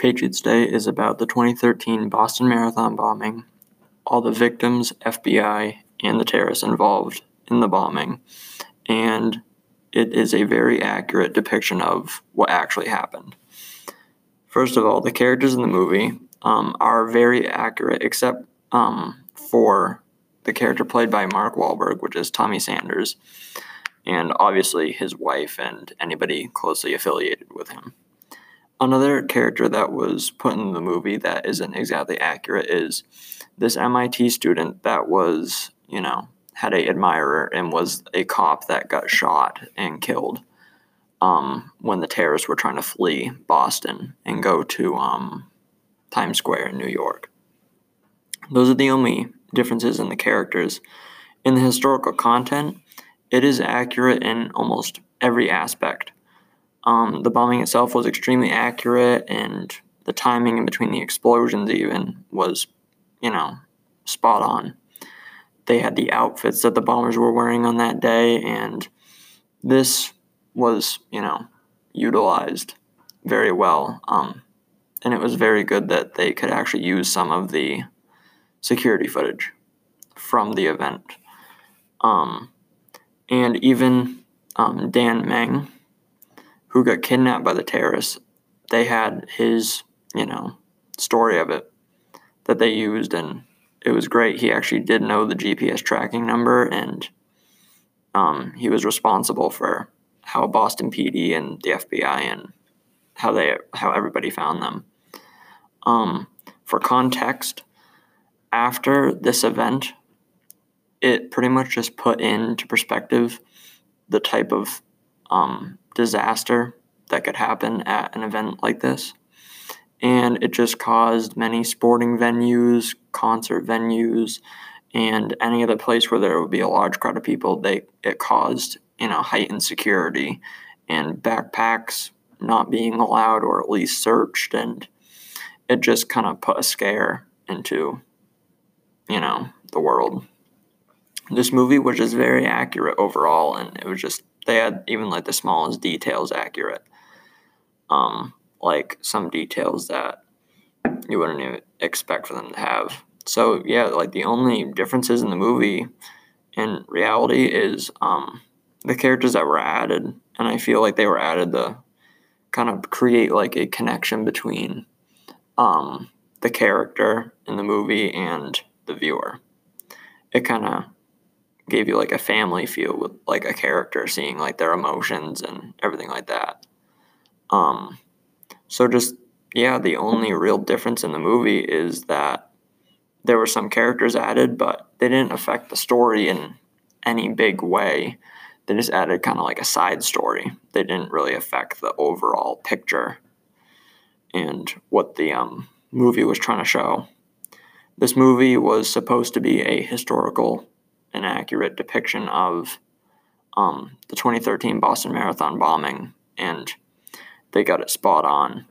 Patriots Day is about the 2013 Boston Marathon bombing, all the victims, FBI, and the terrorists involved in the bombing, and it is a very accurate depiction of what actually happened. First of all, the characters in the movie um, are very accurate, except um, for the character played by Mark Wahlberg, which is Tommy Saunders, and obviously his wife and anybody closely affiliated with him. Another character that was put in the movie that isn't exactly accurate is this MIT student that was, you know, had a admirer and was a cop that got shot and killed um, when the terrorists were trying to flee Boston and go to um, Times Square in New York. Those are the only differences in the characters. In the historical content, it is accurate in almost every aspect. Um, the bombing itself was extremely accurate, and the timing in between the explosions, even, was, you know, spot on. They had the outfits that the bombers were wearing on that day, and this was, you know, utilized very well. Um, and it was very good that they could actually use some of the security footage from the event. Um, and even um, Dun Meng, who got kidnapped by the terrorists, they had his, you know, story of it that they used, and it was great. He actually did know the GPS tracking number, and um, he was responsible for how Boston PD and the FBI and how they how everybody found them. Um, for context, after this event, it pretty much just put into perspective the type of um, disaster that could happen at an event like this. And it just caused many sporting venues, concert venues, and any other place where there would be a large crowd of people, they it caused you know heightened security and backpacks not being allowed or at least searched, and it just kind of put a scare into you know the world. This movie was just very accurate overall, and it was just they had even like the smallest details accurate. Um, like some details that you wouldn't even expect for them to have. So yeah, like the only differences in the movie in reality is um, the characters that were added, and I feel like they were added to kind of create like a connection between um, the character in the movie and the viewer. It kind of gave you like a family feel with like a character seeing like their emotions and everything like that. Um, so just yeah, the only real difference in the movie is that there were some characters added, but they didn't affect the story in any big way. They just added kind of like a side story. They didn't really affect the overall picture and what the um, movie was trying to show. This movie was supposed to be a historical and accurate depiction of um, the 2013 Boston Marathon bombing, and they got it spot on.